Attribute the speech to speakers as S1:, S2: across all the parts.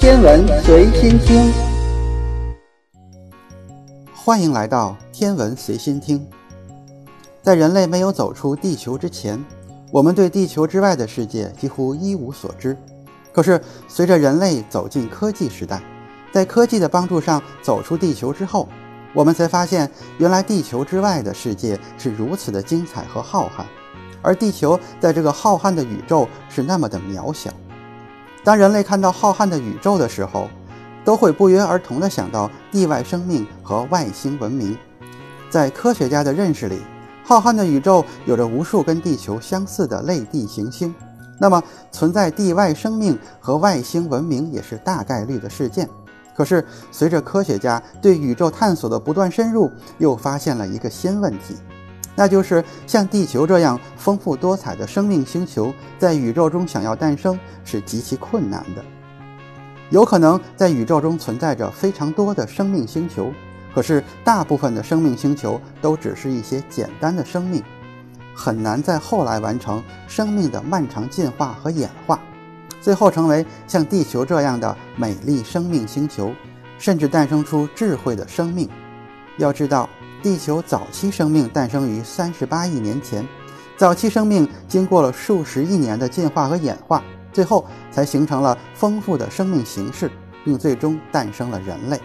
S1: 天文随心听，
S2: 欢迎来到天文随心听。在人类没有走出地球之前，我们对地球之外的世界几乎一无所知。可是，随着人类走进科技时代，在科技的帮助上走出地球之后，我们才发现，原来地球之外的世界是如此的精彩和浩瀚，而地球在这个浩瀚的宇宙是那么的渺小。当人类看到浩瀚的宇宙的时候，都会不约而同地想到地外生命和外星文明。在科学家的认识里，浩瀚的宇宙有着无数跟地球相似的类地行星，那么存在地外生命和外星文明也是大概率的事件。可是，随着科学家对宇宙探索的不断深入，又发现了一个新问题，那就是像地球这样丰富多彩的生命星球，在宇宙中想要诞生是极其困难的。有可能在宇宙中存在着非常多的生命星球，可是大部分的生命星球都只是一些简单的生命，很难在后来完成生命的漫长进化和演化。最后成为像地球这样的美丽生命星球，甚至诞生出智慧的生命。要知道，地球早期生命诞生于三十八亿年前，早期生命经过了数十亿年的进化和演化，最后才形成了丰富的生命形式，并最终诞生了人类。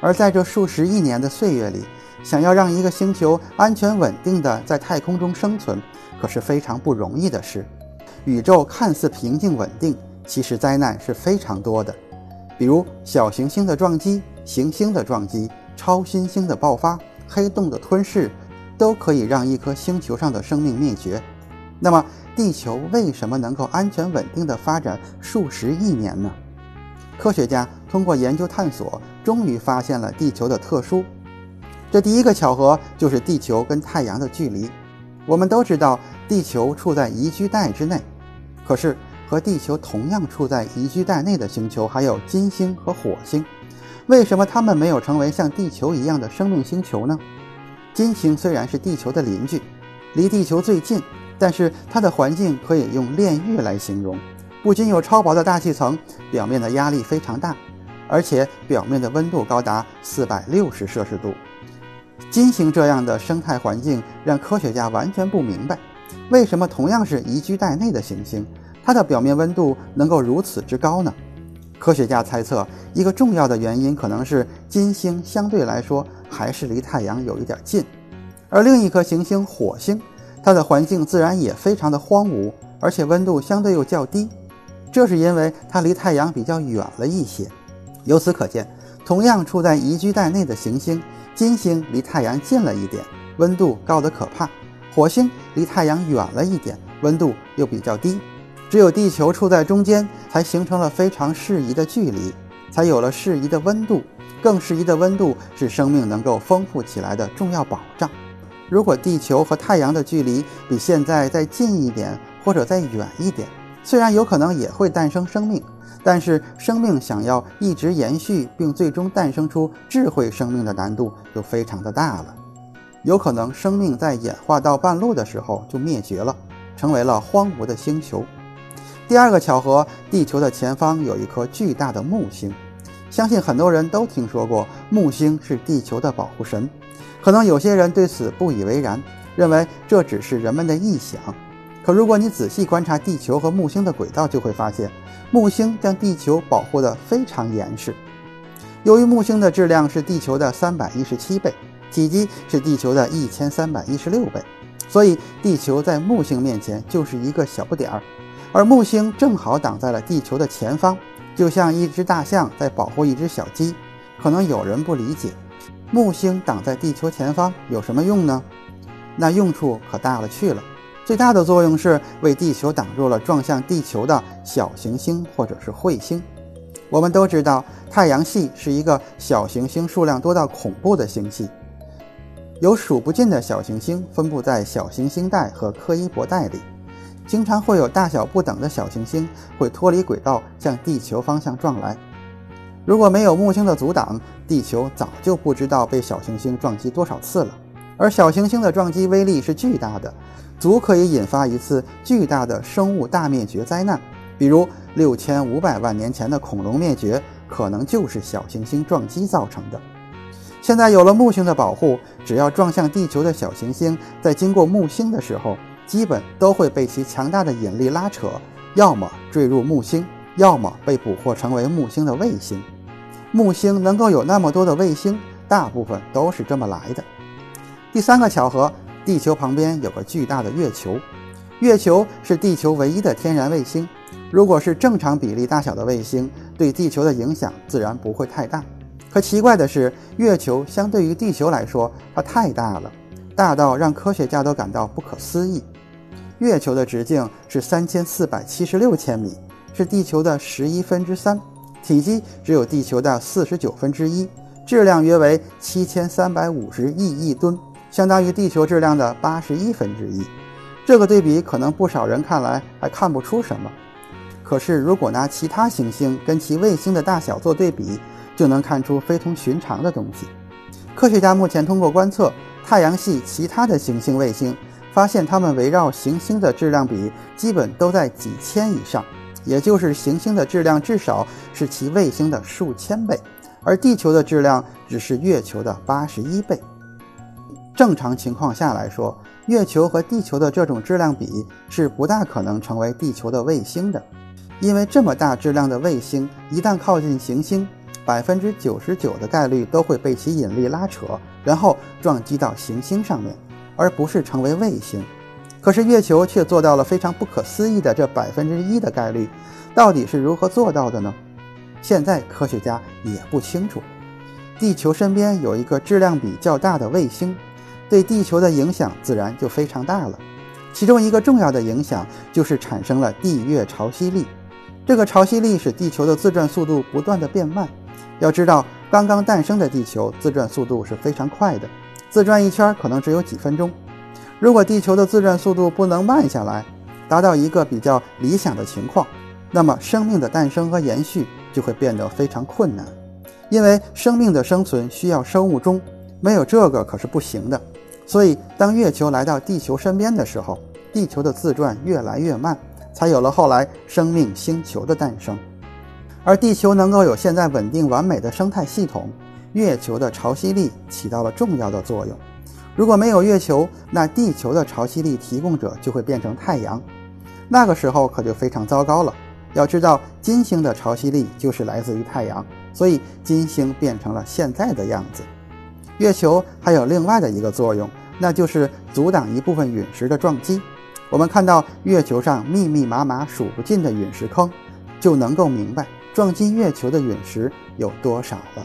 S2: 而在这数十亿年的岁月里，想要让一个星球安全稳定的在太空中生存，可是非常不容易的事。宇宙看似平静稳定，其实灾难是非常多的，比如小行星的撞击、行星的撞击、超新星的爆发、黑洞的吞噬，都可以让一颗星球上的生命灭绝。那么，地球为什么能够安全稳定的发展数十亿年呢？科学家通过研究探索，终于发现了地球的特殊。这第一个巧合就是地球跟太阳的距离。我们都知道。地球处在宜居带之内，可是和地球同样处在宜居带内的星球还有金星和火星，为什么它们没有成为像地球一样的生命星球呢？金星虽然是地球的邻居，离地球最近，但是它的环境可以用炼狱来形容，不仅有超薄的大气层，表面的压力非常大，而且表面的温度高达四百六十摄氏度。金星这样的生态环境让科学家完全不明白。为什么同样是宜居带内的行星，它的表面温度能够如此之高呢？科学家猜测，一个重要的原因可能是金星相对来说还是离太阳有一点近，而另一颗行星火星，它的环境自然也非常的荒芜，而且温度相对又较低，这是因为它离太阳比较远了一些。由此可见，同样处在宜居带内的行星，金星离太阳近了一点，温度高得可怕。火星离太阳远了一点，温度又比较低，只有地球处在中间，才形成了非常适宜的距离，才有了适宜的温度。更适宜的温度是生命能够丰富起来的重要保障。如果地球和太阳的距离比现在再近一点，或者再远一点，虽然有可能也会诞生生命，但是生命想要一直延续并最终诞生出智慧生命的难度就非常的大了。有可能生命在演化到半路的时候就灭绝了，成为了荒芜的星球。第二个巧合，地球的前方有一颗巨大的木星，相信很多人都听说过木星是地球的保护神。可能有些人对此不以为然，认为这只是人们的臆想。可如果你仔细观察地球和木星的轨道，就会发现木星将地球保护得非常严实。由于木星的质量是地球的三百一十七倍。体积是地球的一千三百一十六倍，所以地球在木星面前就是一个小不点儿，而木星正好挡在了地球的前方，就像一只大象在保护一只小鸡。可能有人不理解，木星挡在地球前方有什么用呢？那用处可大了去了，最大的作用是为地球挡住了撞向地球的小行星或者是彗星。我们都知道，太阳系是一个小行星数量多到恐怖的星系。有数不尽的小行星分布在小行星带和柯伊伯带里，经常会有大小不等的小行星会脱离轨道向地球方向撞来。如果没有木星的阻挡，地球早就不知道被小行星撞击多少次了。而小行星的撞击威力是巨大的，足可以引发一次巨大的生物大灭绝灾难，比如六千五百万年前的恐龙灭绝可能就是小行星撞击造成的。现在有了木星的保护，只要撞向地球的小行星在经过木星的时候，基本都会被其强大的引力拉扯，要么坠入木星，要么被捕获成为木星的卫星。木星能够有那么多的卫星，大部分都是这么来的。第三个巧合，地球旁边有个巨大的月球，月球是地球唯一的天然卫星。如果是正常比例大小的卫星，对地球的影响自然不会太大。可奇怪的是，月球相对于地球来说，它太大了，大到让科学家都感到不可思议。月球的直径是三千四百七十六千米，是地球的十一分之三，体积只有地球的四十九分之一，质量约为七千三百五十亿亿吨，相当于地球质量的八十一分之一。这个对比可能不少人看来还看不出什么。可是，如果拿其他行星跟其卫星的大小做对比，就能看出非同寻常的东西。科学家目前通过观测太阳系其他的行星卫星，发现它们围绕行星的质量比基本都在几千以上，也就是行星的质量至少是其卫星的数千倍，而地球的质量只是月球的八十一倍。正常情况下来说，月球和地球的这种质量比是不大可能成为地球的卫星的。因为这么大质量的卫星一旦靠近行星，百分之九十九的概率都会被其引力拉扯，然后撞击到行星上面，而不是成为卫星。可是月球却做到了非常不可思议的这百分之一的概率，到底是如何做到的呢？现在科学家也不清楚。地球身边有一个质量比较大的卫星，对地球的影响自然就非常大了。其中一个重要的影响就是产生了地月潮汐力。这个潮汐力使地球的自转速度不断的变慢。要知道，刚刚诞生的地球自转速度是非常快的，自转一圈可能只有几分钟。如果地球的自转速度不能慢下来，达到一个比较理想的情况，那么生命的诞生和延续就会变得非常困难。因为生命的生存需要生物钟，没有这个可是不行的。所以，当月球来到地球身边的时候，地球的自转越来越慢。才有了后来生命星球的诞生，而地球能够有现在稳定完美的生态系统，月球的潮汐力起到了重要的作用。如果没有月球，那地球的潮汐力提供者就会变成太阳，那个时候可就非常糟糕了。要知道，金星的潮汐力就是来自于太阳，所以金星变成了现在的样子。月球还有另外的一个作用，那就是阻挡一部分陨石的撞击。我们看到月球上密密麻麻、数不尽的陨石坑，就能够明白撞击月球的陨石有多少了。